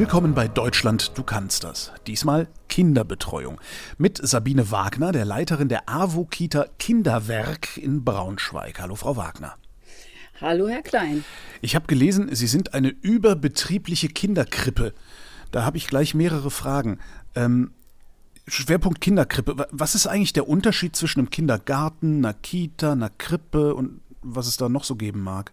Willkommen bei Deutschland, du kannst das. Diesmal Kinderbetreuung. Mit Sabine Wagner, der Leiterin der AWO-Kita Kinderwerk in Braunschweig. Hallo, Frau Wagner. Hallo, Herr Klein. Ich habe gelesen, Sie sind eine überbetriebliche Kinderkrippe. Da habe ich gleich mehrere Fragen. Ähm, Schwerpunkt Kinderkrippe. Was ist eigentlich der Unterschied zwischen einem Kindergarten, einer Kita, einer Krippe und was es da noch so geben mag?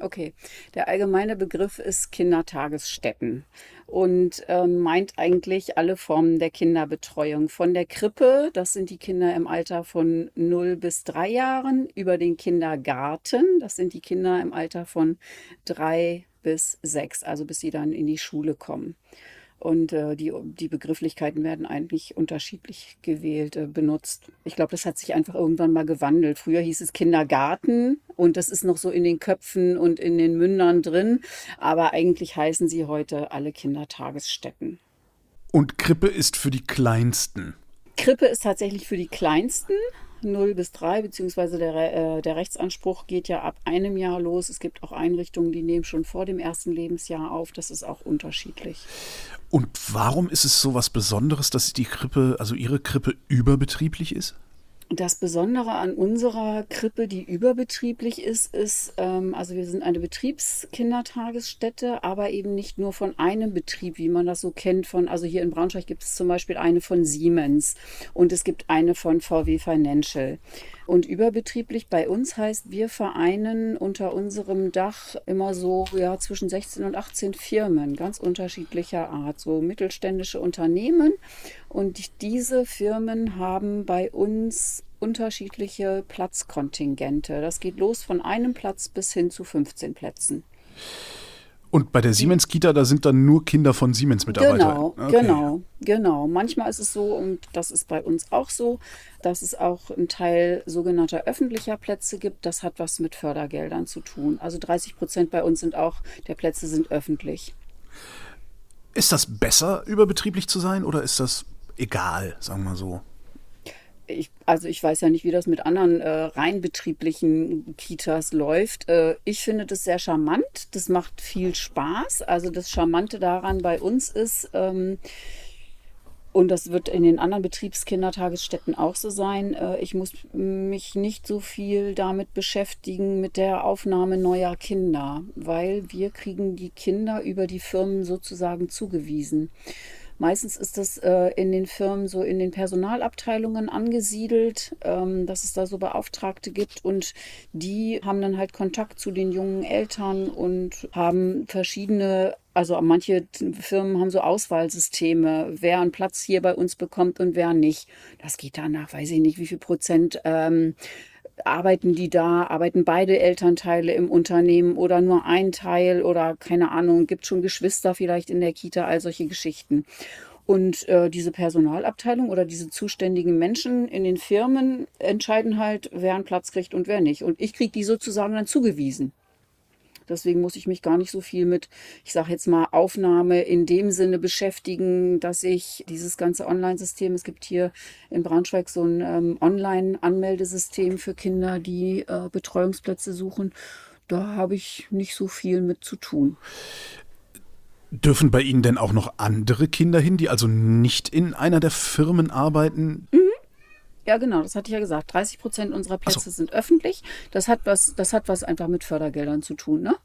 Okay, der allgemeine Begriff ist Kindertagesstätten und ähm, meint eigentlich alle Formen der Kinderbetreuung. Von der Krippe, das sind die Kinder im Alter von 0 bis 3 Jahren, über den Kindergarten, das sind die Kinder im Alter von 3 bis 6, also bis sie dann in die Schule kommen. Und äh, die, die Begrifflichkeiten werden eigentlich unterschiedlich gewählt, äh, benutzt. Ich glaube, das hat sich einfach irgendwann mal gewandelt. Früher hieß es Kindergarten und das ist noch so in den Köpfen und in den Mündern drin. Aber eigentlich heißen sie heute alle Kindertagesstätten. Und Krippe ist für die Kleinsten. Krippe ist tatsächlich für die Kleinsten. 0 bis 3, beziehungsweise der, äh, der Rechtsanspruch geht ja ab einem Jahr los. Es gibt auch Einrichtungen, die nehmen schon vor dem ersten Lebensjahr auf. Das ist auch unterschiedlich. Und warum ist es so was Besonderes, dass die Krippe, also Ihre Krippe, überbetrieblich ist? Das Besondere an unserer Krippe, die überbetrieblich ist, ist, ähm, also wir sind eine Betriebskindertagesstätte, aber eben nicht nur von einem Betrieb, wie man das so kennt. Von, also hier in Braunschweig gibt es zum Beispiel eine von Siemens und es gibt eine von VW Financial. Und überbetrieblich bei uns heißt, wir vereinen unter unserem Dach immer so ja, zwischen 16 und 18 Firmen, ganz unterschiedlicher Art, so mittelständische Unternehmen. Und diese Firmen haben bei uns unterschiedliche Platzkontingente. Das geht los von einem Platz bis hin zu 15 Plätzen. Und bei der Siemens-Kita, da sind dann nur Kinder von Siemens-Mitarbeitern. Genau, okay. genau, genau. Manchmal ist es so, und das ist bei uns auch so, dass es auch einen Teil sogenannter öffentlicher Plätze gibt. Das hat was mit Fördergeldern zu tun. Also 30 Prozent bei uns sind auch, der Plätze sind öffentlich. Ist das besser, überbetrieblich zu sein oder ist das egal, sagen wir so? Ich, also ich weiß ja nicht, wie das mit anderen äh, rein betrieblichen Kitas läuft. Äh, ich finde das sehr charmant. Das macht viel Spaß. Also das Charmante daran bei uns ist, ähm, und das wird in den anderen Betriebskindertagesstätten auch so sein. Äh, ich muss mich nicht so viel damit beschäftigen mit der Aufnahme neuer Kinder, weil wir kriegen die Kinder über die Firmen sozusagen zugewiesen. Meistens ist das äh, in den Firmen so in den Personalabteilungen angesiedelt, ähm, dass es da so Beauftragte gibt und die haben dann halt Kontakt zu den jungen Eltern und haben verschiedene also manche Firmen haben so Auswahlsysteme, wer einen Platz hier bei uns bekommt und wer nicht. Das geht danach, weiß ich nicht, wie viel Prozent ähm, arbeiten die da, arbeiten beide Elternteile im Unternehmen oder nur ein Teil oder keine Ahnung, gibt schon Geschwister vielleicht in der Kita, all solche Geschichten. Und äh, diese Personalabteilung oder diese zuständigen Menschen in den Firmen entscheiden halt, wer einen Platz kriegt und wer nicht. Und ich kriege die sozusagen dann zugewiesen. Deswegen muss ich mich gar nicht so viel mit, ich sage jetzt mal, Aufnahme in dem Sinne beschäftigen, dass ich dieses ganze Online-System, es gibt hier in Braunschweig so ein ähm, Online-Anmeldesystem für Kinder, die äh, Betreuungsplätze suchen. Da habe ich nicht so viel mit zu tun. Dürfen bei Ihnen denn auch noch andere Kinder hin, die also nicht in einer der Firmen arbeiten? Mhm. Ja, genau, das hatte ich ja gesagt. 30 Prozent unserer Plätze so. sind öffentlich. Das hat was, das hat was einfach mit Fördergeldern zu tun. Ne?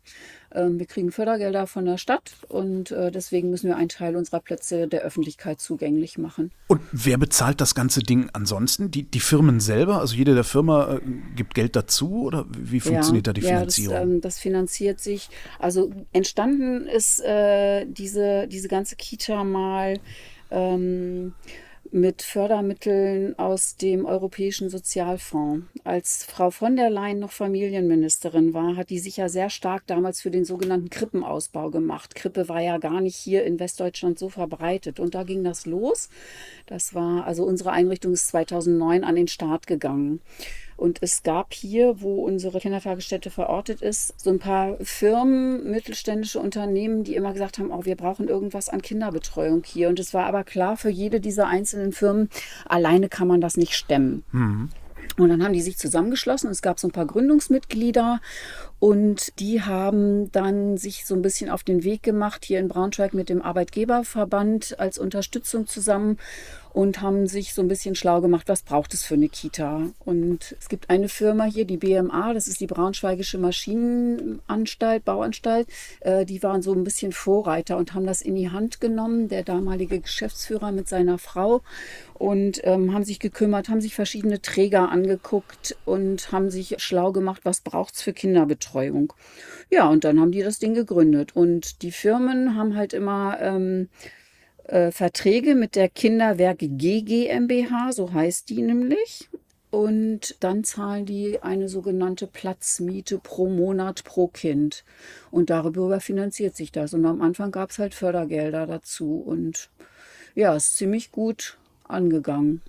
Ähm, wir kriegen Fördergelder von der Stadt und äh, deswegen müssen wir einen Teil unserer Plätze der Öffentlichkeit zugänglich machen. Und wer bezahlt das ganze Ding ansonsten? Die, die Firmen selber? Also jede der Firma äh, gibt Geld dazu oder wie funktioniert ja, da die Finanzierung? Ja, das, ähm, das, finanziert sich. Also entstanden ist äh, diese, diese ganze Kita mal. Ähm, mit Fördermitteln aus dem Europäischen Sozialfonds. Als Frau von der Leyen noch Familienministerin war, hat die sich ja sehr stark damals für den sogenannten Krippenausbau gemacht. Krippe war ja gar nicht hier in Westdeutschland so verbreitet. Und da ging das los. Das war, also unsere Einrichtung ist 2009 an den Start gegangen. Und es gab hier, wo unsere Kindertagesstätte verortet ist, so ein paar Firmen, mittelständische Unternehmen, die immer gesagt haben, oh, wir brauchen irgendwas an Kinderbetreuung hier. Und es war aber klar für jede dieser einzelnen Firmen, alleine kann man das nicht stemmen. Mhm. Und dann haben die sich zusammengeschlossen. Es gab so ein paar Gründungsmitglieder Und die haben dann sich so ein bisschen auf den Weg gemacht, hier in Braunschweig mit dem Arbeitgeberverband als Unterstützung zusammen und haben sich so ein bisschen schlau gemacht, was braucht es für eine Kita. Und es gibt eine Firma hier, die BMA, das ist die Braunschweigische Maschinenanstalt, Bauanstalt. Äh, die waren so ein bisschen Vorreiter und haben das in die Hand genommen, der damalige Geschäftsführer mit seiner Frau und ähm, haben sich gekümmert, haben sich verschiedene Träger angeguckt und haben sich schlau gemacht, was braucht es für Kinderbetreuung. Ja, und dann haben die das Ding gegründet. Und die Firmen haben halt immer ähm, äh, Verträge mit der Kinderwerke G GmbH, so heißt die nämlich. Und dann zahlen die eine sogenannte Platzmiete pro Monat pro Kind. Und darüber finanziert sich das. Und am Anfang gab es halt Fördergelder dazu. Und ja, ist ziemlich gut angegangen.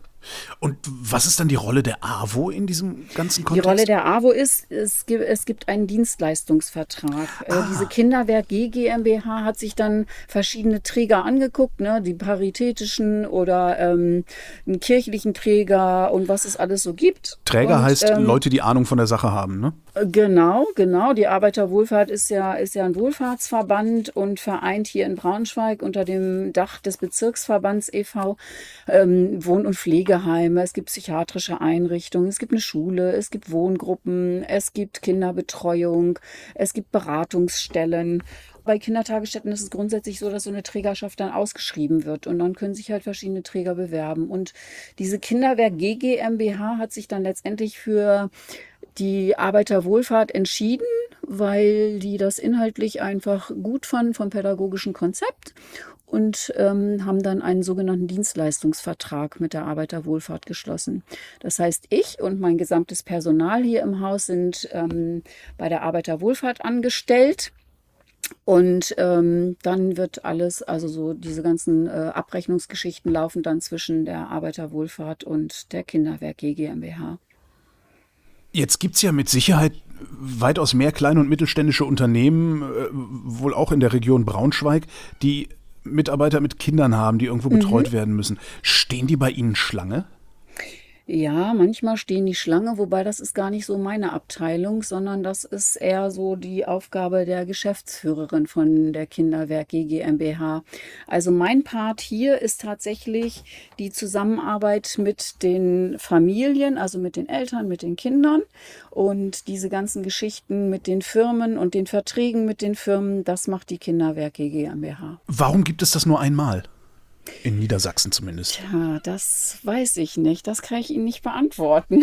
Und was ist dann die Rolle der AWO in diesem ganzen Kontext? Die Rolle der AWO ist, es gibt, es gibt einen Dienstleistungsvertrag. Äh, ah. diese Kinderwerk G GmbH hat sich dann verschiedene Träger angeguckt, ne? die paritätischen oder ähm, einen kirchlichen Träger und was es alles so gibt. Träger und, heißt ähm, Leute, die Ahnung von der Sache haben, ne? Genau, genau. Die Arbeiterwohlfahrt ist ja, ist ja ein Wohlfahrtsverband und vereint hier in Braunschweig unter dem Dach des Bezirksverbands e.V. Ähm, Wohn- und Pflegeheime, es gibt psychiatrische Einrichtungen, es gibt eine Schule, es gibt Wohngruppen, es gibt Kinderbetreuung, es gibt Beratungsstellen bei Kindertagesstätten ist es grundsätzlich so, dass so eine Trägerschaft dann ausgeschrieben wird und dann können sich halt verschiedene Träger bewerben. Und diese Kinderwerk GGMBH hat sich dann letztendlich für die Arbeiterwohlfahrt entschieden, weil die das inhaltlich einfach gut fanden vom pädagogischen Konzept und ähm, haben dann einen sogenannten Dienstleistungsvertrag mit der Arbeiterwohlfahrt geschlossen. Das heißt, ich und mein gesamtes Personal hier im Haus sind ähm, bei der Arbeiterwohlfahrt angestellt. Und ähm, dann wird alles, also so diese ganzen äh, Abrechnungsgeschichten laufen dann zwischen der Arbeiterwohlfahrt und der Kinderwerk GmbH. Jetzt gibt es ja mit Sicherheit weitaus mehr kleine und mittelständische Unternehmen, äh, wohl auch in der Region Braunschweig, die Mitarbeiter mit Kindern haben, die irgendwo betreut mhm. werden müssen. Stehen die bei Ihnen Schlange? Ja, manchmal stehen die Schlange, wobei das ist gar nicht so meine Abteilung, sondern das ist eher so die Aufgabe der Geschäftsführerin von der Kinderwerk GmbH. Also mein Part hier ist tatsächlich die Zusammenarbeit mit den Familien, also mit den Eltern, mit den Kindern und diese ganzen Geschichten mit den Firmen und den Verträgen mit den Firmen, das macht die Kinderwerk GmbH. Warum gibt es das nur einmal? In Niedersachsen zumindest. Ja, das weiß ich nicht. Das kann ich Ihnen nicht beantworten.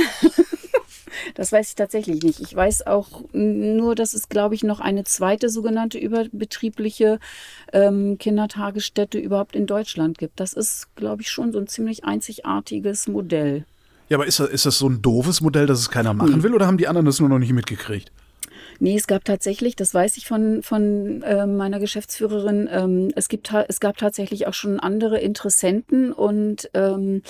das weiß ich tatsächlich nicht. Ich weiß auch nur, dass es, glaube ich, noch eine zweite sogenannte überbetriebliche ähm, Kindertagesstätte überhaupt in Deutschland gibt. Das ist, glaube ich, schon so ein ziemlich einzigartiges Modell. Ja, aber ist das, ist das so ein doofes Modell, dass es keiner machen hm. will, oder haben die anderen das nur noch nicht mitgekriegt? Nee, es gab tatsächlich, das weiß ich von, von äh, meiner Geschäftsführerin, ähm, es, gibt, es gab tatsächlich auch schon andere Interessenten und ähm,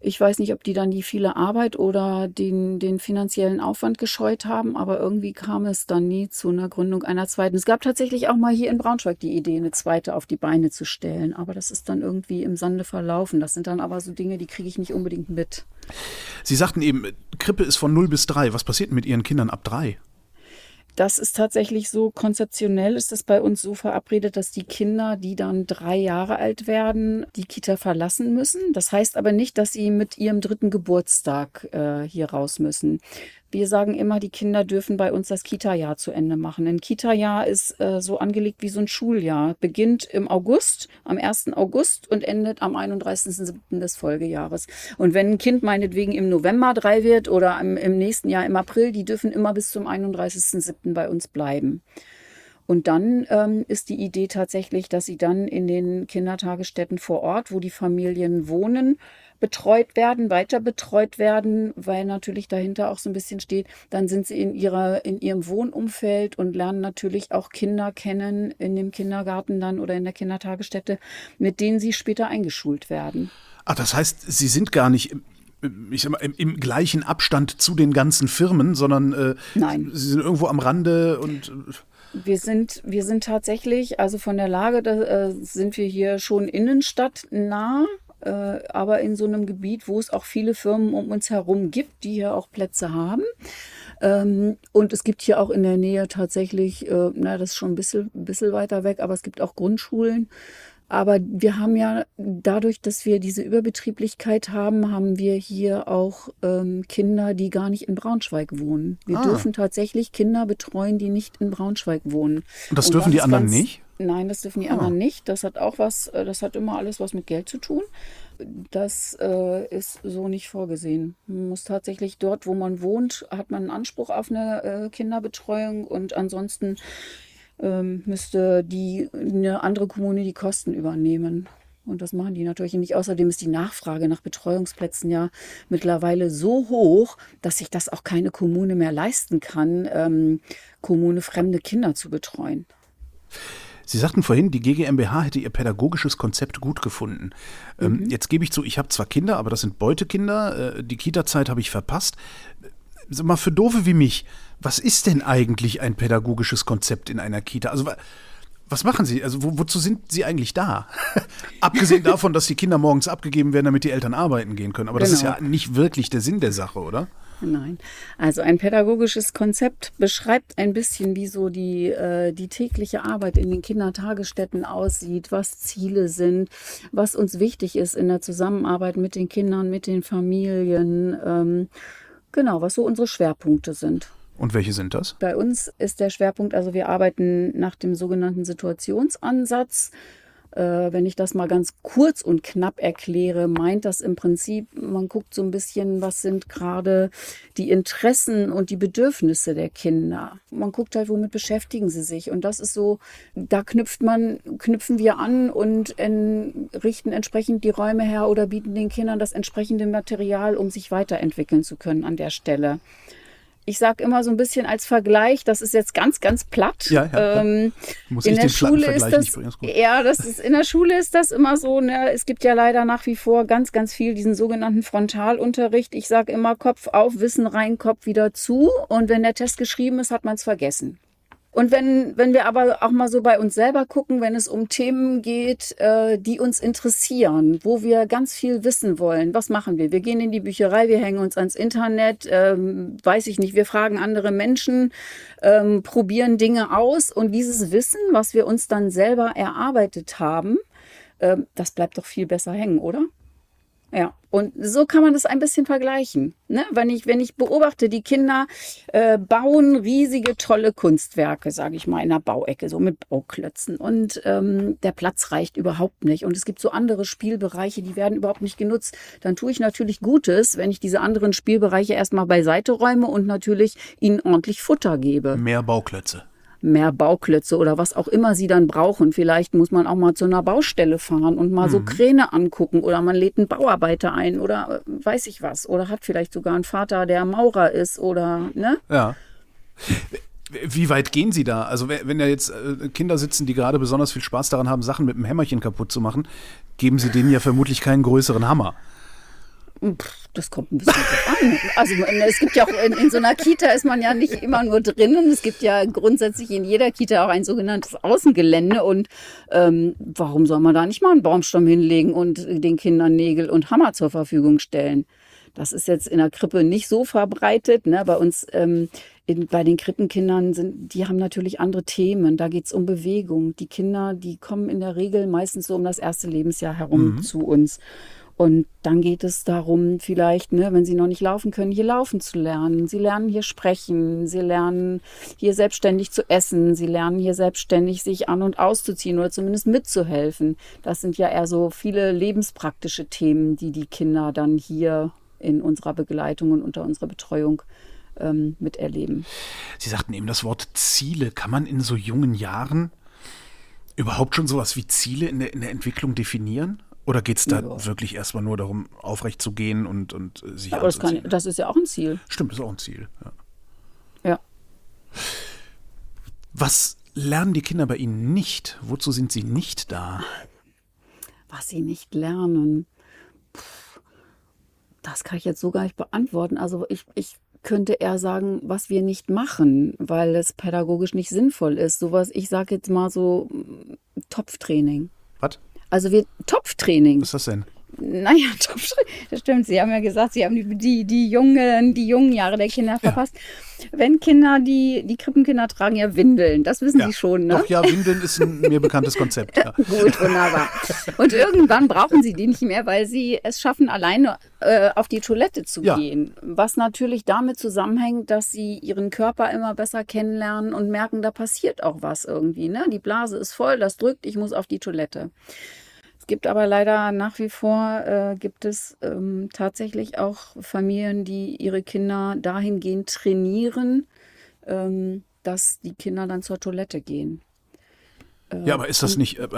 ich weiß nicht, ob die dann die viele Arbeit oder den, den finanziellen Aufwand gescheut haben, aber irgendwie kam es dann nie zu einer Gründung einer zweiten. Es gab tatsächlich auch mal hier in Braunschweig die Idee, eine zweite auf die Beine zu stellen, aber das ist dann irgendwie im Sande verlaufen. Das sind dann aber so Dinge, die kriege ich nicht unbedingt mit. Sie sagten eben, Krippe ist von 0 bis 3. Was passiert mit Ihren Kindern ab 3? Das ist tatsächlich so, konzeptionell ist es bei uns so verabredet, dass die Kinder, die dann drei Jahre alt werden, die Kita verlassen müssen. Das heißt aber nicht, dass sie mit ihrem dritten Geburtstag äh, hier raus müssen. Wir sagen immer, die Kinder dürfen bei uns das Kita-Jahr zu Ende machen. Ein Kita-Jahr ist äh, so angelegt wie so ein Schuljahr. Beginnt im August, am 1. August und endet am 31.07. des Folgejahres. Und wenn ein Kind meinetwegen im November drei wird oder im, im nächsten Jahr im April, die dürfen immer bis zum 31.07. bei uns bleiben. Und dann ähm, ist die Idee tatsächlich, dass sie dann in den Kindertagesstätten vor Ort, wo die Familien wohnen, betreut werden, weiter betreut werden, weil natürlich dahinter auch so ein bisschen steht, dann sind sie in ihrer, in ihrem Wohnumfeld und lernen natürlich auch Kinder kennen in dem Kindergarten dann oder in der Kindertagesstätte, mit denen sie später eingeschult werden. Ach, das heißt, sie sind gar nicht ich sag mal, im, im, gleichen Abstand zu den ganzen Firmen, sondern äh, Nein. sie sind irgendwo am Rande und. Äh, wir sind, wir sind tatsächlich, also von der Lage, da äh, sind wir hier schon innenstadtnah aber in so einem Gebiet, wo es auch viele Firmen um uns herum gibt, die hier auch Plätze haben. Ähm, und es gibt hier auch in der Nähe tatsächlich, äh, na, das ist schon ein bisschen, ein bisschen weiter weg, aber es gibt auch Grundschulen. Aber wir haben ja dadurch, dass wir diese Überbetrieblichkeit haben, haben wir hier auch ähm, Kinder, die gar nicht in Braunschweig wohnen. Wir ah. dürfen tatsächlich Kinder betreuen, die nicht in Braunschweig wohnen. Und das Und dürfen die anderen nicht? Nein, das dürfen die ah. anderen nicht. Das hat auch was, äh, das hat immer alles was mit Geld zu tun. Das äh, ist so nicht vorgesehen. Man muss tatsächlich dort, wo man wohnt, hat man einen Anspruch auf eine äh, Kinderbetreuung und ansonsten ähm, müsste die eine andere Kommune die Kosten übernehmen. Und das machen die natürlich nicht. Außerdem ist die Nachfrage nach Betreuungsplätzen ja mittlerweile so hoch, dass sich das auch keine Kommune mehr leisten kann, ähm, Kommune fremde Kinder zu betreuen. Sie sagten vorhin, die GGMBH hätte ihr pädagogisches Konzept gut gefunden. Ähm, mhm. Jetzt gebe ich zu, ich habe zwar Kinder, aber das sind Beutekinder. Äh, die Kita-Zeit habe ich verpasst. Sag mal, für Doofe wie mich, was ist denn eigentlich ein pädagogisches Konzept in einer Kita? Also was machen Sie? Also wo, wozu sind Sie eigentlich da? Abgesehen davon, dass die Kinder morgens abgegeben werden, damit die Eltern arbeiten gehen können. Aber genau. das ist ja genau. nicht wirklich der Sinn der Sache, oder? Nein. Also ein pädagogisches Konzept beschreibt ein bisschen, wie so die, äh, die tägliche Arbeit in den Kindertagesstätten aussieht, was Ziele sind, was uns wichtig ist in der Zusammenarbeit mit den Kindern, mit den Familien. Ähm, genau, was so unsere Schwerpunkte sind. Und welche sind das? Bei uns ist der Schwerpunkt, also wir arbeiten nach dem sogenannten Situationsansatz. Äh, wenn ich das mal ganz kurz und knapp erkläre, meint das im Prinzip, man guckt so ein bisschen, was sind gerade die Interessen und die Bedürfnisse der Kinder. Man guckt halt, womit beschäftigen sie sich. Und das ist so, da knüpft man, knüpfen wir an und in, richten entsprechend die Räume her oder bieten den Kindern das entsprechende Material, um sich weiterentwickeln zu können an der Stelle ich sage immer so ein bisschen als Vergleich, das ist jetzt ganz, ganz platt. Ja, ja, ähm, Muss in ich der den Schule ist das, ja, das ist in der Schule ist das immer so. Ne? Es gibt ja leider nach wie vor ganz, ganz viel diesen sogenannten Frontalunterricht. Ich sage immer Kopf auf, Wissen rein, Kopf wieder zu. Und wenn der Test geschrieben ist, hat man es vergessen. Und wenn, wenn wir aber auch mal so bei uns selber gucken, wenn es um Themen geht, äh, die uns interessieren, wo wir ganz viel wissen wollen, was machen wir? Wir gehen in die Bücherei, wir hängen uns ans Internet, ähm, weiß ich nicht, wir fragen andere Menschen, ähm, probieren Dinge aus und dieses Wissen, was wir uns dann selber erarbeitet haben, äh, das bleibt doch viel besser hängen, oder? Ja, und so kann man das ein bisschen vergleichen. Ne? Wenn, ich, wenn ich beobachte, die Kinder äh, bauen riesige, tolle Kunstwerke, sage ich mal, in der Bauecke, so mit Bauklötzen. Und ähm, der Platz reicht überhaupt nicht. Und es gibt so andere Spielbereiche, die werden überhaupt nicht genutzt. Dann tue ich natürlich Gutes, wenn ich diese anderen Spielbereiche erstmal beiseite räume und natürlich ihnen ordentlich Futter gebe. Mehr Bauklötze mehr Bauklötze oder was auch immer sie dann brauchen. Vielleicht muss man auch mal zu einer Baustelle fahren und mal mhm. so Kräne angucken oder man lädt einen Bauarbeiter ein oder äh, weiß ich was. Oder hat vielleicht sogar einen Vater, der Maurer ist oder, ne? Ja. Wie weit gehen Sie da? Also wenn ja jetzt äh, Kinder sitzen, die gerade besonders viel Spaß daran haben, Sachen mit einem Hämmerchen kaputt zu machen, geben Sie denen ja vermutlich keinen größeren Hammer. Das kommt ein bisschen an. Also es gibt ja auch in, in, so einer Kita ist man ja nicht immer nur drinnen. Es gibt ja grundsätzlich in jeder Kita auch ein sogenanntes Außengelände. Und ähm, warum soll man da nicht mal einen Baumstamm hinlegen und den Kindern Nägel und Hammer zur Verfügung stellen? Das ist jetzt in der Krippe nicht so verbreitet. Ne? Bei uns ähm, in, bei den Krippenkindern sind, die haben natürlich andere Themen. Da geht es um Bewegung. Die Kinder, die kommen in der Regel meistens so um das erste Lebensjahr herum mhm. zu uns. Und dann geht es darum, vielleicht, ne, wenn sie noch nicht laufen können, hier laufen zu lernen. Sie lernen hier sprechen, sie lernen hier selbstständig zu essen, sie lernen hier selbstständig sich an und auszuziehen oder zumindest mitzuhelfen. Das sind ja eher so viele lebenspraktische Themen, die die Kinder dann hier in unserer Begleitung und unter unserer Betreuung ähm, miterleben. Sie sagten eben das Wort Ziele. Kann man in so jungen Jahren überhaupt schon sowas wie Ziele in der, in der Entwicklung definieren? Oder geht es da ja. wirklich erstmal nur darum, aufrecht zu gehen und, und äh, sich Aber das, kann, das ist ja auch ein Ziel. Stimmt, ist auch ein Ziel. Ja. ja. Was lernen die Kinder bei Ihnen nicht? Wozu sind sie nicht da? Was sie nicht lernen, das kann ich jetzt so gar nicht beantworten. Also ich, ich könnte eher sagen, was wir nicht machen, weil es pädagogisch nicht sinnvoll ist. Sowas, ich sage jetzt mal so Topftraining. Was? Also wir Topftraining. Was ist das denn? naja, Top-Schritt, das stimmt. Sie haben ja gesagt, Sie haben die, die, die, jungen, die jungen Jahre der Kinder verpasst. Ja. Wenn Kinder, die, die Krippenkinder tragen ja Windeln, das wissen ja. Sie schon, ne? Doch, ja, Windeln ist ein mir bekanntes Konzept. Ja. Gut, wunderbar. Und irgendwann brauchen Sie die nicht mehr, weil Sie es schaffen, alleine äh, auf die Toilette zu gehen. Was natürlich damit zusammenhängt, dass Sie Ihren Körper immer besser kennenlernen und merken, da passiert auch was irgendwie. Ne? Die Blase ist voll, das drückt, ich muss auf die Toilette. Es gibt aber leider nach wie vor, äh, gibt es ähm, tatsächlich auch Familien, die ihre Kinder dahingehend trainieren, ähm, dass die Kinder dann zur Toilette gehen. Äh, ja, aber ist das nicht, äh,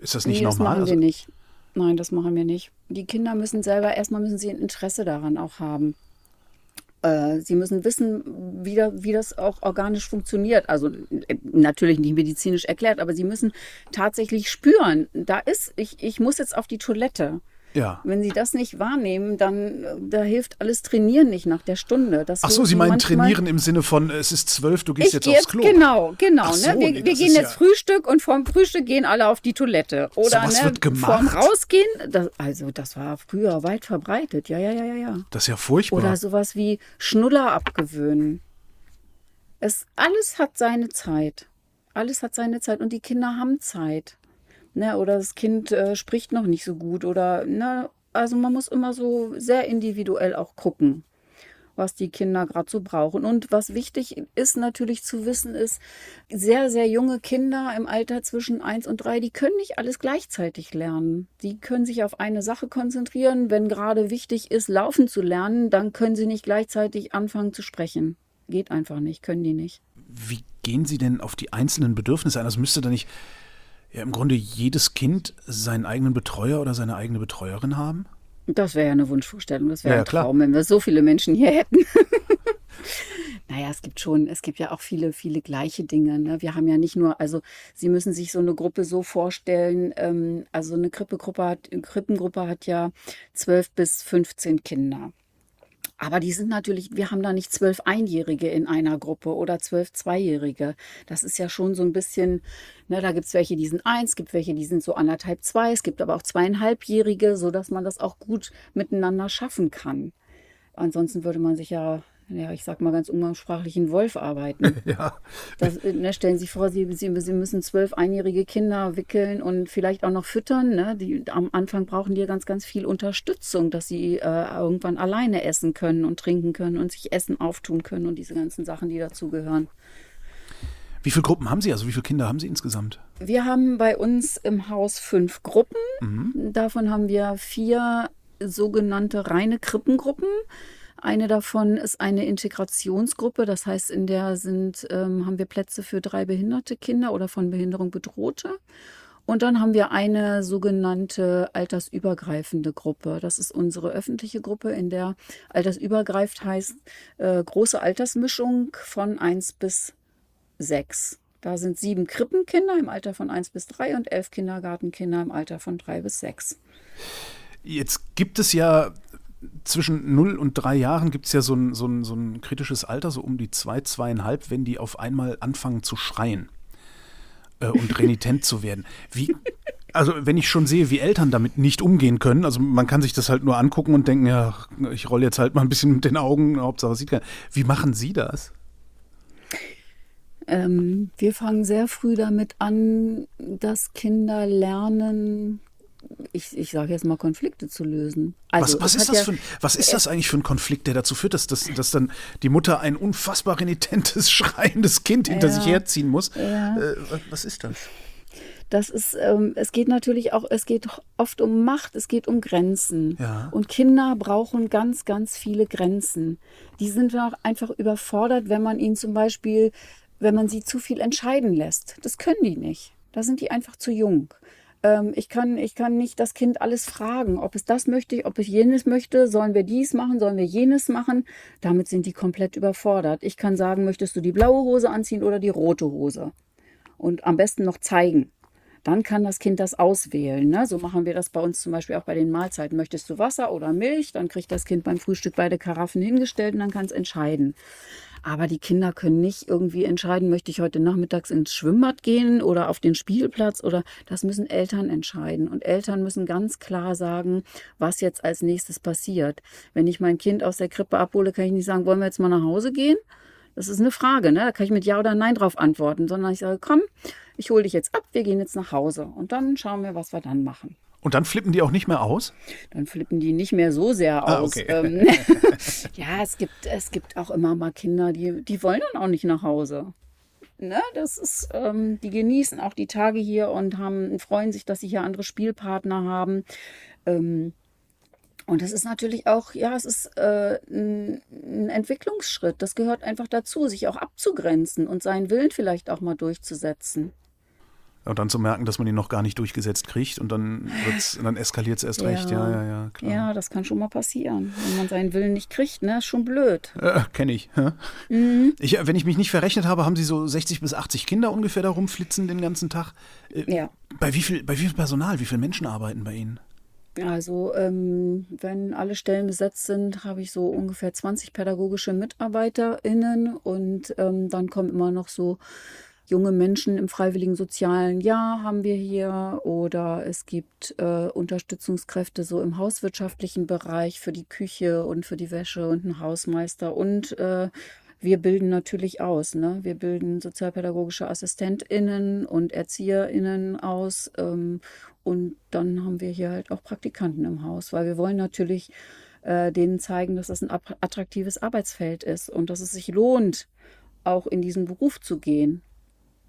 ist das nicht nee, normal? Das machen wir also nicht. Nein, das machen wir nicht. Die Kinder müssen selber, erstmal müssen sie ein Interesse daran auch haben. Äh, sie müssen wissen, wie, da, wie das auch organisch funktioniert. Also äh, natürlich nicht medizinisch erklärt, aber sie müssen tatsächlich spüren, da ist, ich, ich muss jetzt auf die Toilette. Ja. Wenn Sie das nicht wahrnehmen, dann da hilft alles Trainieren nicht nach der Stunde. Das Ach so, Sie meinen trainieren im Sinne von, es ist zwölf, du gehst jetzt aufs Klo. Genau, genau. Ne? So, ne? Wir, nee, wir gehen jetzt ja Frühstück und vorm Frühstück gehen alle auf die Toilette. Oder so ne, wird gemacht. vorm Rausgehen, das, also das war früher weit verbreitet. Ja, ja, ja, ja, ja. Das ist ja furchtbar. Oder sowas wie Schnuller abgewöhnen. Es, alles hat seine Zeit. Alles hat seine Zeit und die Kinder haben Zeit. Ne, oder das Kind äh, spricht noch nicht so gut oder ne, also man muss immer so sehr individuell auch gucken, was die Kinder gerade so brauchen. Und was wichtig ist natürlich zu wissen, ist, sehr, sehr junge Kinder im Alter zwischen 1 und 3, die können nicht alles gleichzeitig lernen. Die können sich auf eine Sache konzentrieren. Wenn gerade wichtig ist, laufen zu lernen, dann können sie nicht gleichzeitig anfangen zu sprechen. Geht einfach nicht, können die nicht. Wie gehen Sie denn auf die einzelnen Bedürfnisse ein? Das müsste da nicht ja im Grunde jedes Kind seinen eigenen Betreuer oder seine eigene Betreuerin haben? Das wäre ja eine Wunschvorstellung, das wäre ja, ein Traum, wenn wir so viele Menschen hier hätten. naja, es gibt schon, es gibt ja auch viele, viele gleiche Dinge. Ne? Wir haben ja nicht nur, also Sie müssen sich so eine Gruppe so vorstellen, ähm, also eine Krippengruppe hat, Krippengruppe hat ja zwölf bis 15 Kinder. Aber die sind natürlich, wir haben da nicht zwölf Einjährige in einer Gruppe oder zwölf Zweijährige. Das ist ja schon so ein bisschen, ne, da gibt es welche, die sind eins, gibt welche, die sind so anderthalb, zwei. Es gibt aber auch zweieinhalbjährige, sodass man das auch gut miteinander schaffen kann. Ansonsten würde man sich ja ja, ich sag mal ganz umgangssprachlich, einen Wolf arbeiten. ja. Das, ne, stellen Sie sich vor, Sie, Sie, Sie müssen zwölf einjährige Kinder wickeln und vielleicht auch noch füttern. Ne? Die, am Anfang brauchen die ganz, ganz viel Unterstützung, dass sie äh, irgendwann alleine essen können und trinken können und sich Essen auftun können und diese ganzen Sachen, die dazugehören. Wie viele Gruppen haben Sie? Also wie viele Kinder haben Sie insgesamt? Wir haben bei uns im Haus fünf Gruppen. Mhm. Davon haben wir vier sogenannte reine Krippengruppen. Eine davon ist eine Integrationsgruppe, das heißt, in der sind, ähm, haben wir Plätze für drei behinderte Kinder oder von Behinderung bedrohte. Und dann haben wir eine sogenannte altersübergreifende Gruppe. Das ist unsere öffentliche Gruppe, in der altersübergreifend heißt äh, große Altersmischung von 1 bis 6. Da sind sieben Krippenkinder im Alter von 1 bis 3 und elf Kindergartenkinder im Alter von 3 bis 6. Jetzt gibt es ja zwischen 0 und 3 Jahren gibt es ja so ein, so, ein, so ein kritisches Alter, so um die 2, zwei, 2,5, wenn die auf einmal anfangen zu schreien äh, und renitent zu werden. Wie, also wenn ich schon sehe, wie Eltern damit nicht umgehen können, also man kann sich das halt nur angucken und denken, ja, ich rolle jetzt halt mal ein bisschen mit den Augen, Hauptsache sieht keiner. Wie machen Sie das? Ähm, wir fangen sehr früh damit an, dass Kinder lernen, ich, ich sage jetzt mal, Konflikte zu lösen. Also, was, was ist, das ja, für ein, was ist das eigentlich für ein Konflikt, der dazu führt, dass, dass, dass dann die Mutter ein unfassbar renitentes, schreiendes Kind hinter ja, sich herziehen muss? Ja. Äh, was ist das? Das ist, ähm, es geht natürlich auch, es geht oft um Macht, es geht um Grenzen. Ja. Und Kinder brauchen ganz, ganz viele Grenzen. Die sind auch einfach überfordert, wenn man ihnen zum Beispiel, wenn man sie zu viel entscheiden lässt. Das können die nicht. Da sind die einfach zu jung. Ähm, ich, kann, ich kann nicht das Kind alles fragen, ob es das möchte, ob es jenes möchte, sollen wir dies machen, sollen wir jenes machen. Damit sind die komplett überfordert. Ich kann sagen, möchtest du die blaue Hose anziehen oder die rote Hose? Und am besten noch zeigen. Dann kann das Kind das auswählen. Ne? So machen wir das bei uns zum Beispiel auch bei den Mahlzeiten. Möchtest du Wasser oder Milch? Dann kriegt das Kind beim Frühstück beide Karaffen hingestellt und dann kann es entscheiden. Aber die Kinder können nicht irgendwie entscheiden, möchte ich heute nachmittags ins Schwimmbad gehen oder auf den Spielplatz oder das müssen Eltern entscheiden. Und Eltern müssen ganz klar sagen, was jetzt als nächstes passiert. Wenn ich mein Kind aus der Krippe abhole, kann ich nicht sagen, wollen wir jetzt mal nach Hause gehen? Das ist eine Frage, ne? Da kann ich mit Ja oder Nein drauf antworten, sondern ich sage, komm, ich hole dich jetzt ab, wir gehen jetzt nach Hause und dann schauen wir, was wir dann machen. Und dann flippen die auch nicht mehr aus? Dann flippen die nicht mehr so sehr Ah, aus. okay. Ähm, ja, es gibt, es gibt auch immer mal Kinder, die, die wollen dann auch nicht nach Hause. Ne, das ist, ähm, die genießen auch die Tage hier und haben, freuen sich, dass sie hier andere Spielpartner haben. Ähm, und das ist natürlich auch, ja, es ist äh, ein, ein Entwicklungsschritt. Das gehört einfach dazu, sich auch abzugrenzen und seinen Willen vielleicht auch mal durchzusetzen. Und dann zu merken, dass man ihn noch gar nicht durchgesetzt kriegt und dann, dann eskaliert es erst recht. Ja, ja, ja, klar. Ja, das kann schon mal passieren. Wenn man seinen Willen nicht kriegt, ne, ist schon blöd. Äh, Kenne ich. hä? Mhm. ich. Wenn ich mich nicht verrechnet habe, haben Sie so 60 bis 80 Kinder ungefähr da rumflitzen den ganzen Tag. Äh, Ja. Bei wie viel, bei wie viel Personal, wie viele Menschen arbeiten bei Ihnen? Also, ähm, wenn alle Stellen besetzt sind, habe ich so ungefähr 20 pädagogische MitarbeiterInnen und ähm, dann kommen immer noch so junge Menschen im freiwilligen sozialen Jahr haben wir hier oder es gibt äh, Unterstützungskräfte so im hauswirtschaftlichen Bereich für die Küche und für die Wäsche und einen Hausmeister und äh, wir bilden natürlich aus. Ne? Wir bilden sozialpädagogische AssistentInnen und ErzieherInnen aus. Ähm, und dann haben wir hier halt auch Praktikanten im Haus, weil wir wollen natürlich äh, denen zeigen, dass das ein attraktives Arbeitsfeld ist und dass es sich lohnt, auch in diesen Beruf zu gehen.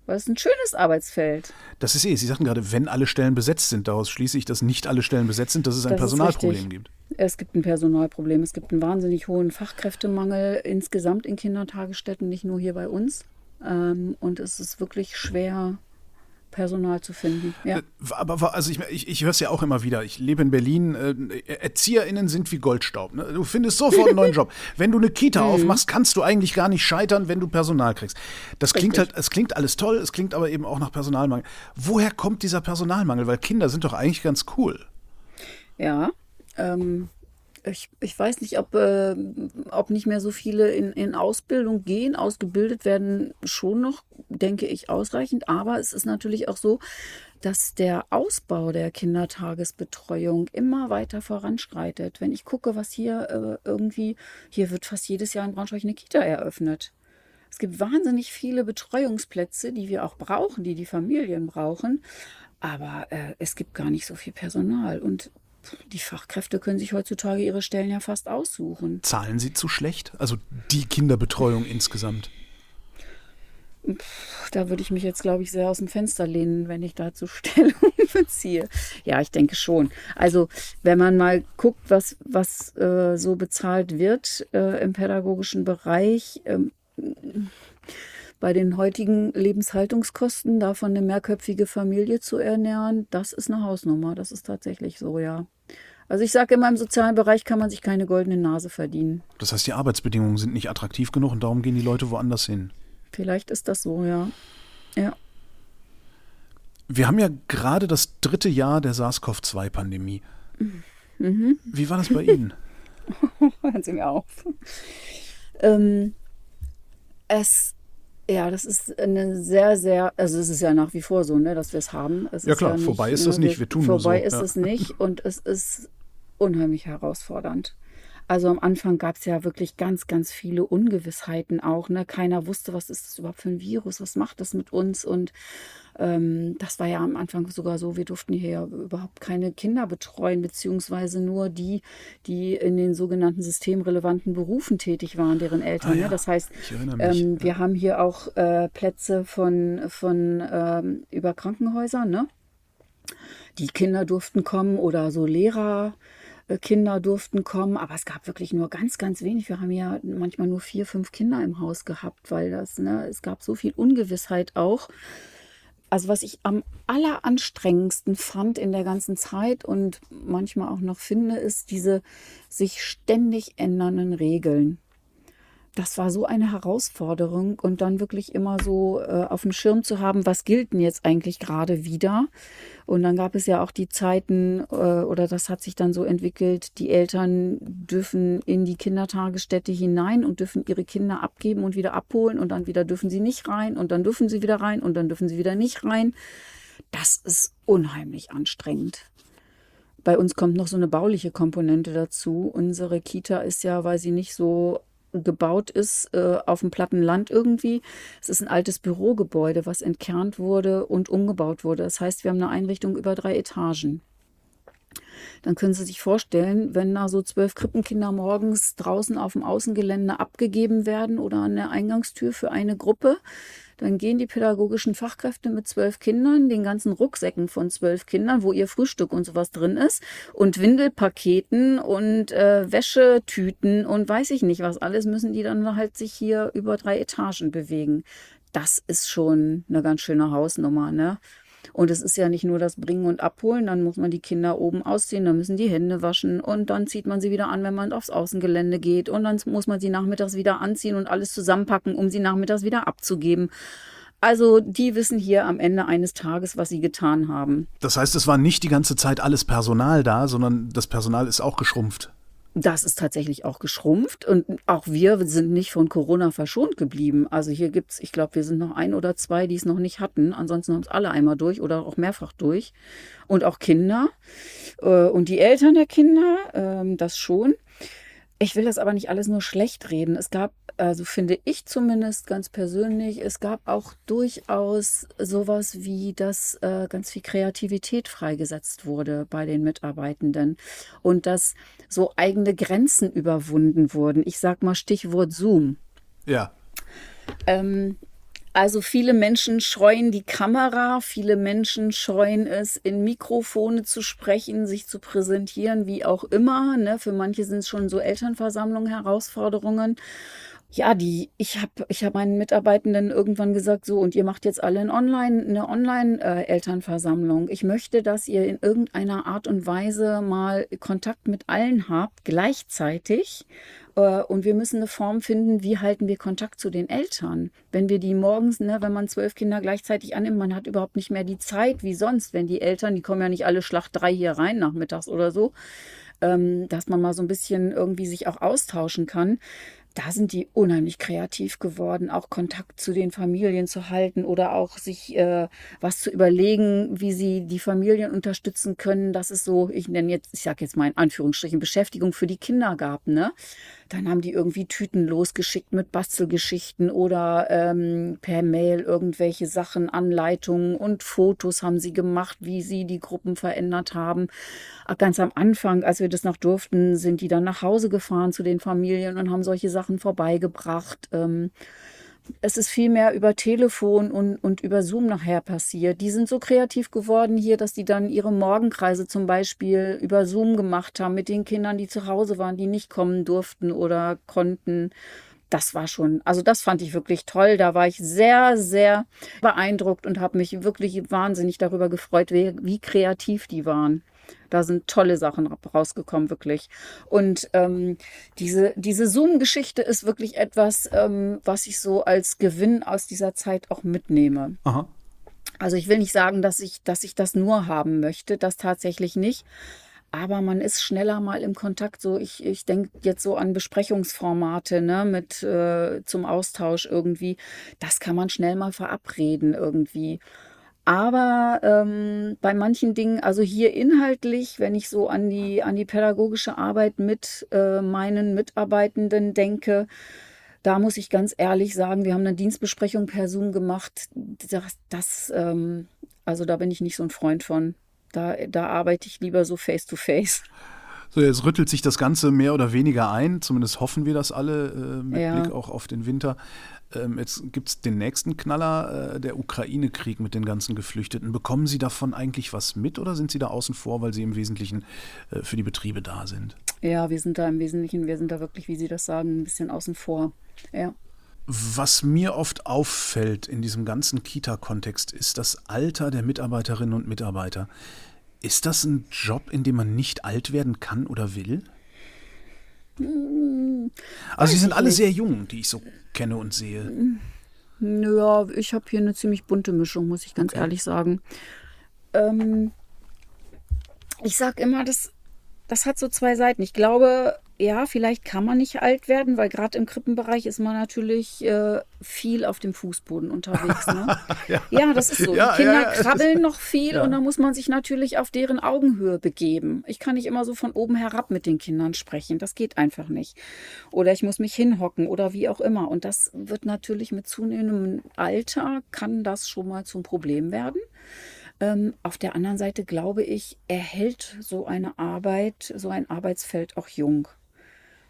Weil es ein schönes Arbeitsfeld. Das ist eh, Sie sagten gerade, wenn alle Stellen besetzt sind, daraus schließe ich, dass nicht alle Stellen besetzt sind, dass es ein Das Personalproblem gibt. Es gibt ein Personalproblem. Es gibt einen wahnsinnig hohen Fachkräftemangel insgesamt in Kindertagesstätten, nicht nur hier bei uns. Ähm, und es ist wirklich schwer, Personal zu finden. Ja. Äh, Aber also ich, ich, ich höre es ja auch immer wieder. Ich lebe in Berlin. Äh, ErzieherInnen sind wie Goldstaub. Ne? Du findest sofort einen neuen Job. Wenn du eine Kita Mhm. aufmachst, kannst du eigentlich gar nicht scheitern, wenn du Personal kriegst. Das klingt Richtig. halt, es klingt alles toll, es klingt aber eben auch nach Personalmangel. Woher kommt dieser Personalmangel? Weil Kinder sind doch eigentlich ganz cool. Ja, ähm, ich, ich weiß nicht, ob, äh, ob nicht mehr so viele in, in Ausbildung gehen. Ausgebildet werden schon noch, denke ich, ausreichend. Aber es ist natürlich auch so, dass der Ausbau der Kindertagesbetreuung immer weiter voranschreitet. Wenn ich gucke, was hier äh, irgendwie, hier wird fast jedes Jahr in Braunschweig eine Kita eröffnet. Es gibt wahnsinnig viele Betreuungsplätze, die wir auch brauchen, die die Familien brauchen. Aber äh, es gibt gar nicht so viel Personal. Und die Fachkräfte können sich heutzutage ihre Stellen ja fast aussuchen. Zahlen sie zu schlecht? Also die Kinderbetreuung insgesamt. Da würde ich mich jetzt, glaube ich, sehr aus dem Fenster lehnen, wenn ich dazu Stellung beziehe. Ja, ich denke schon. Also, wenn man mal guckt, was, was äh, so bezahlt wird äh, im pädagogischen Bereich, ähm, bei den heutigen Lebenshaltungskosten, davon eine mehrköpfige Familie zu ernähren, das ist eine Hausnummer. Das ist tatsächlich so, ja. Also ich sage immer, im sozialen Bereich kann man sich keine goldene Nase verdienen. Das heißt, die Arbeitsbedingungen sind nicht attraktiv genug und darum gehen die Leute woanders hin. Vielleicht ist das so, ja. Ja. Wir haben ja gerade das dritte Jahr der SARS-CoV-2-Pandemie. Mhm. Wie war das bei Ihnen? Hören Sie mir auf. Ähm, es, ja, das ist eine sehr, sehr, also es ist ja nach wie vor so, ne, dass wir es haben. Es Ja, klar, vorbei ist das nicht, wir tun Vorbei so, ist ja. es nicht und es ist unheimlich herausfordernd. Also am Anfang gab es ja wirklich ganz, ganz viele Ungewissheiten auch. Ne? Keiner wusste, was ist das überhaupt für ein Virus, was macht das mit uns? Und ähm, das war ja am Anfang sogar so, wir durften hier ja überhaupt keine Kinder betreuen, beziehungsweise nur die, die in den sogenannten systemrelevanten Berufen tätig waren, deren Eltern. Ah ja, ne? Das heißt, ähm, wir haben hier auch äh, Plätze von, von ähm, über Krankenhäusern, ne? Die Kinder durften kommen oder so Lehrer. Äh, Kinder durften kommen, aber es gab wirklich nur ganz, ganz wenig. Wir haben ja manchmal nur vier, fünf Kinder im Haus gehabt, weil das, ne, es gab so viel Ungewissheit auch. Also was ich am alleranstrengendsten fand in der ganzen Zeit und manchmal auch noch finde, ist diese sich ständig ändernden Regeln. Das war so eine Herausforderung und dann wirklich immer so äh, auf dem Schirm zu haben, was gilt denn jetzt eigentlich gerade wieder? Und dann gab es ja auch die Zeiten, äh, oder das hat sich dann so entwickelt, die Eltern dürfen in die Kindertagesstätte hinein und dürfen ihre Kinder abgeben und wieder abholen und dann wieder dürfen sie nicht rein und dann dürfen sie wieder rein und dann dürfen sie wieder nicht rein. Das ist unheimlich anstrengend. Bei uns kommt noch so eine bauliche Komponente dazu. Unsere Kita ist ja, weil sie nicht so gebaut ist äh, auf dem platten Land irgendwie. Es ist ein altes Bürogebäude, was entkernt wurde und umgebaut wurde. Das heißt, wir haben eine Einrichtung über drei Etagen. Dann können Sie sich vorstellen, wenn da so zwölf Krippenkinder morgens draußen auf dem Außengelände abgegeben werden oder an der Eingangstür für eine Gruppe, dann gehen die pädagogischen Fachkräfte mit zwölf Kindern, den ganzen Rucksäcken von zwölf Kindern, wo ihr Frühstück und sowas drin ist, und Windelpaketen und äh, Wäschetüten und weiß ich nicht was alles, müssen die dann halt sich hier über drei Etagen bewegen. Das ist schon eine ganz schöne Hausnummer, ne? Und es ist ja nicht nur das Bringen und Abholen, dann muss man die Kinder oben ausziehen, dann müssen die Hände waschen und dann zieht man sie wieder an, wenn man aufs Außengelände geht und dann muss man sie nachmittags wieder anziehen und alles zusammenpacken, um sie nachmittags wieder abzugeben. Also die wissen hier am Ende eines Tages, was sie getan haben. Das heißt, es war nicht die ganze Zeit alles Personal da, sondern das Personal ist auch geschrumpft. Das ist tatsächlich auch geschrumpft und auch wir sind nicht von Corona verschont geblieben. Also hier gibt's, ich glaube, wir sind noch ein oder zwei, die es noch nicht hatten. Ansonsten haben es alle einmal durch oder auch mehrfach durch. Und auch Kinder äh, und die Eltern der Kinder, ähm, das schon. Ich will das aber nicht alles nur schlecht reden. Es gab, also finde ich zumindest ganz persönlich, es gab auch durchaus sowas wie, dass äh, ganz viel Kreativität freigesetzt wurde bei den Mitarbeitenden und dass so eigene Grenzen überwunden wurden. Ich sag mal Stichwort Zoom. Ja. Ähm, also viele Menschen scheuen die Kamera, viele Menschen scheuen es, in Mikrofone zu sprechen, sich zu präsentieren, wie auch immer. Ne? Für manche sind es schon so Elternversammlungen, Herausforderungen. Ja, die, ich habe ich hab meinen Mitarbeitenden irgendwann gesagt, so, und ihr macht jetzt alle ein Online, eine Online-Elternversammlung. ich möchte, dass ihr in irgendeiner Art und Weise mal Kontakt mit allen habt, gleichzeitig äh, und wir müssen eine Form finden, wie halten wir Kontakt zu den Eltern. Wenn wir die morgens, ne, wenn man zwölf Kinder gleichzeitig annimmt, man hat überhaupt nicht mehr die Zeit wie sonst, wenn die Eltern, die kommen ja nicht alle Schlacht drei hier rein nachmittags oder so, ähm, dass man mal so ein bisschen irgendwie sich auch austauschen kann da sind die unheimlich kreativ geworden, auch Kontakt zu den Familien zu halten oder auch sich äh, was zu überlegen, wie sie die Familien unterstützen können. Das ist so, ich nenne jetzt, ich sage jetzt mal in Anführungsstrichen, Beschäftigung für die Kinder gab. Ne? Dann haben die irgendwie Tüten losgeschickt mit Bastelgeschichten oder ähm, per Mail irgendwelche Sachen, Anleitungen und Fotos haben sie gemacht, wie sie die Gruppen verändert haben. Ganz am Anfang, als wir das noch durften, sind die dann nach Hause gefahren zu den Familien und haben solche Sachen vorbeigebracht. Ähm, es ist viel mehr über Telefon und, und über Zoom nachher passiert. Die sind so kreativ geworden hier, dass die dann ihre Morgenkreise zum Beispiel über Zoom gemacht haben mit den Kindern, die zu Hause waren, die nicht kommen durften oder konnten. Das war schon, also das fand ich wirklich toll. Da war ich sehr, sehr beeindruckt und habe mich wirklich wahnsinnig darüber gefreut, wie, wie kreativ die waren. Da sind tolle Sachen rausgekommen, wirklich. Und ähm, diese, diese Zoom-Geschichte ist wirklich etwas, ähm, was ich so als Gewinn aus dieser Zeit auch mitnehme. Aha. Also ich will nicht sagen, dass ich, dass ich das nur haben möchte, das tatsächlich nicht. Aber man ist schneller mal im Kontakt. So, ich, ich denke jetzt so an Besprechungsformate, ne, mit äh, zum Austausch irgendwie. Das kann man schnell mal verabreden irgendwie. Aber ähm, bei manchen Dingen, also hier inhaltlich, wenn ich so an die, an die pädagogische Arbeit mit äh, meinen Mitarbeitenden denke, da muss ich ganz ehrlich sagen, wir haben eine Dienstbesprechung per Zoom gemacht. Das, das ähm, also da bin ich nicht so ein Freund von. Da, da arbeite ich lieber so face to face. So, jetzt rüttelt sich das Ganze mehr oder weniger ein, zumindest hoffen wir das alle äh, mit ja. Blick auch auf den Winter. Ähm, jetzt gibt es den nächsten Knaller, äh, der Ukraine-Krieg mit den ganzen Geflüchteten. Bekommen Sie davon eigentlich was mit oder sind Sie da außen vor, weil Sie im Wesentlichen äh, für die Betriebe da sind? Ja, wir sind da im Wesentlichen, wir sind da wirklich, wie Sie das sagen, ein bisschen außen vor. Ja. Was mir oft auffällt in diesem ganzen Kita-Kontext, ist das Alter der Mitarbeiterinnen und Mitarbeiter. Ist das ein Job, in dem man nicht alt werden kann oder will? Hm, also sie sind alle nicht. sehr jung, die ich so kenne und sehe. Ja, ich habe hier eine ziemlich bunte Mischung, muss ich ganz okay. ehrlich sagen. Ähm, ich sage immer, das, das hat so zwei Seiten. Ich glaube, ja, vielleicht kann man nicht alt werden, weil gerade im Krippenbereich ist man natürlich äh, viel auf dem Fußboden unterwegs. Ne? ja. ja. das ist so. Ja, Kinder ja, krabbeln noch viel und da muss man sich natürlich auf deren Augenhöhe begeben. Ich kann nicht immer so von oben herab mit den Kindern sprechen. Das geht einfach nicht. Oder ich muss mich hinhocken oder wie auch immer. Und das wird natürlich mit zunehmendem Alter, kann das schon mal zum Problem werden. Ähm, auf der anderen Seite glaube ich, erhält so eine Arbeit, so ein Arbeitsfeld auch jung.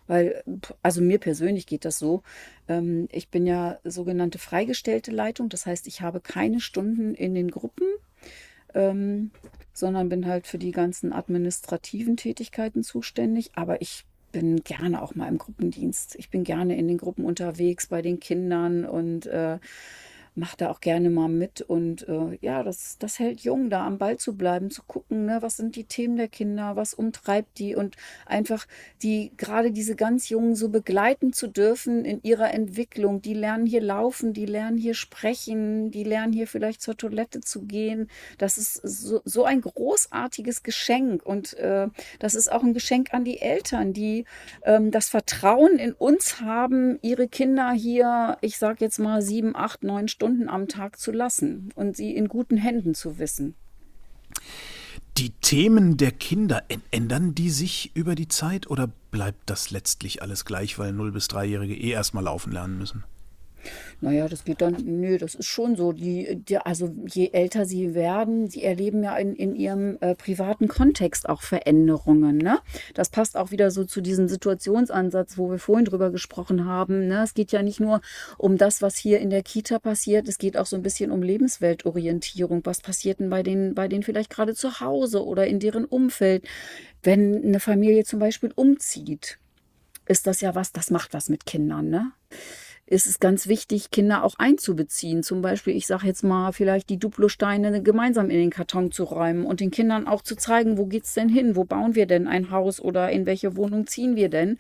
Weil, also mir persönlich geht das so. Ähm, ich bin ja sogenannte freigestellte Leitung. Das heißt, ich habe keine Stunden in den Gruppen, ähm, sondern bin halt für die ganzen administrativen Tätigkeiten zuständig. Aber ich bin gerne auch mal im Gruppendienst. Ich bin gerne in den Gruppen unterwegs bei den Kindern und äh, mache da auch gerne mal mit. Und äh, ja, das, das hält jung, da am Ball zu bleiben, zu gucken, ne, was sind die Themen der Kinder, was umtreibt die und einfach die, gerade diese ganz Jungen so begleiten zu dürfen in ihrer Entwicklung. Die lernen hier laufen, die lernen hier sprechen, die lernen hier vielleicht zur Toilette zu gehen. Das ist so, so ein großartiges Geschenk und äh, das ist auch ein Geschenk an die Eltern, die ähm, das Vertrauen in uns haben, ihre Kinder hier, ich sage jetzt mal sieben, acht, neun Stunden Stunden am Tag zu lassen und sie in guten Händen zu wissen. Die Themen der Kinder, ändern die sich über die Zeit oder bleibt das letztlich alles gleich, weil 0- bis 3-Jährige eh erstmal laufen lernen müssen? Naja, das geht dann, nö, das ist schon so. Die, die, also je älter sie werden, sie erleben ja in, in ihrem äh, privaten Kontext auch Veränderungen. Ne? Das passt auch wieder so zu diesem Situationsansatz, wo wir vorhin drüber gesprochen haben. Ne? Es geht ja nicht nur um das, was hier in der Kita passiert, es geht auch so ein bisschen um Lebensweltorientierung. Was passiert denn bei denen, bei denen vielleicht gerade zu Hause oder in deren Umfeld? Wenn eine Familie zum Beispiel umzieht, ist das ja was, das macht was mit Kindern, ne? Ist es ganz wichtig, Kinder auch einzubeziehen. Zum Beispiel, ich sage jetzt mal, vielleicht die Duplosteine gemeinsam in den Karton zu räumen und den Kindern auch zu zeigen, wo geht's denn hin? Wo bauen wir denn ein Haus oder in welche Wohnung ziehen wir denn?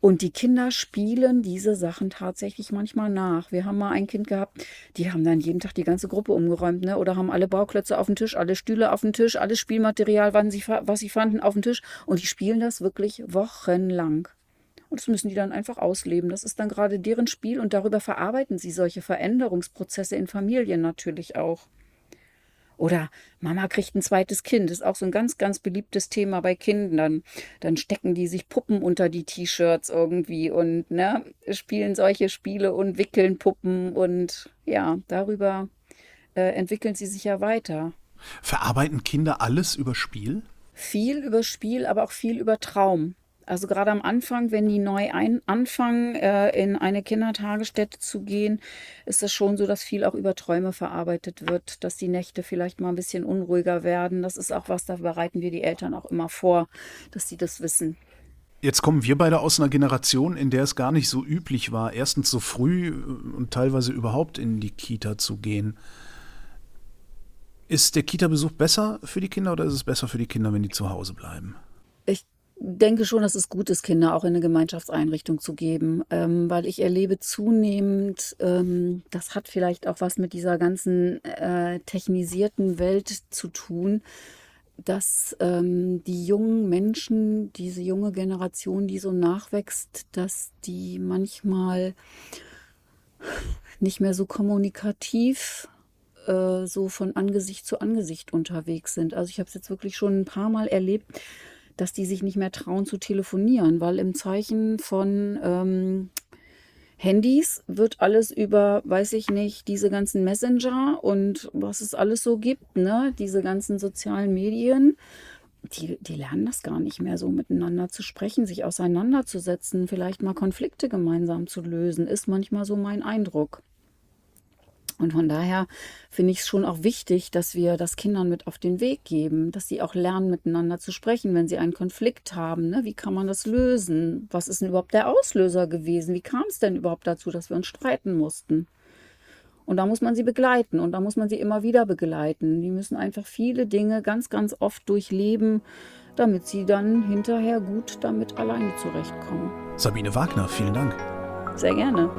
Und die Kinder spielen diese Sachen tatsächlich manchmal nach. Wir haben mal ein Kind gehabt, die haben dann jeden Tag die ganze Gruppe umgeräumt, ne? Oder haben alle Bauklötze auf den Tisch, alle Stühle auf den Tisch, alles Spielmaterial, was sie, was sie fanden, auf den Tisch. Und die spielen das wirklich wochenlang. Und das müssen die dann einfach ausleben. Das ist dann gerade deren Spiel und darüber verarbeiten sie solche Veränderungsprozesse in Familien natürlich auch. Oder Mama kriegt ein zweites Kind, ist auch so ein ganz, ganz beliebtes Thema bei Kindern. Dann stecken die sich Puppen unter die T-Shirts irgendwie und ne, spielen solche Spiele und wickeln Puppen und ja, darüber äh, entwickeln sie sich ja weiter. Verarbeiten Kinder alles über Spiel? Viel über Spiel, aber auch viel über Traum. Also gerade am Anfang, wenn die neu ein, anfangen, äh, in eine Kindertagesstätte zu gehen, ist es schon so, dass viel auch über Träume verarbeitet wird, dass die Nächte vielleicht mal ein bisschen unruhiger werden. Das ist auch was, da bereiten wir die Eltern auch immer vor, dass sie das wissen. Jetzt kommen wir beide aus einer Generation, in der es gar nicht so üblich war, erstens so früh und teilweise überhaupt in die Kita zu gehen. Ist der Kita-Besuch besser für die Kinder oder ist es besser für die Kinder, wenn die zu Hause bleiben? Denke schon, dass es gut ist, Kinder auch in eine Gemeinschaftseinrichtung zu geben, ähm, weil ich erlebe zunehmend, ähm, das hat vielleicht auch was mit dieser ganzen äh, technisierten Welt zu tun, dass ähm, die jungen Menschen, diese junge Generation, die so nachwächst, dass die manchmal nicht mehr so kommunikativ äh, so von Angesicht zu Angesicht unterwegs sind. Also ich habe es jetzt wirklich schon ein paar Mal erlebt, dass die sich nicht mehr trauen zu telefonieren, weil im Zeichen von ähm, Handys wird alles über, weiß ich nicht, diese ganzen Messenger und was es alles so gibt, ne, diese ganzen sozialen Medien, die, die lernen das gar nicht mehr so miteinander zu sprechen, sich auseinanderzusetzen, vielleicht mal Konflikte gemeinsam zu lösen, ist manchmal so mein Eindruck. Und von daher finde ich es schon auch wichtig, dass wir das Kindern mit auf den Weg geben, dass sie auch lernen, miteinander zu sprechen, wenn sie einen Konflikt haben. Ne? Wie kann man das lösen? Was ist denn überhaupt der Auslöser gewesen? Wie kam es denn überhaupt dazu, dass wir uns streiten mussten? Und da muss man sie begleiten und da muss man sie immer wieder begleiten. Die müssen einfach viele Dinge ganz, ganz oft durchleben, damit sie dann hinterher gut damit alleine zurechtkommen. Sabine Wagner, vielen Dank. Sehr gerne.